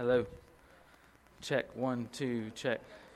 Hello. Check one, two, check.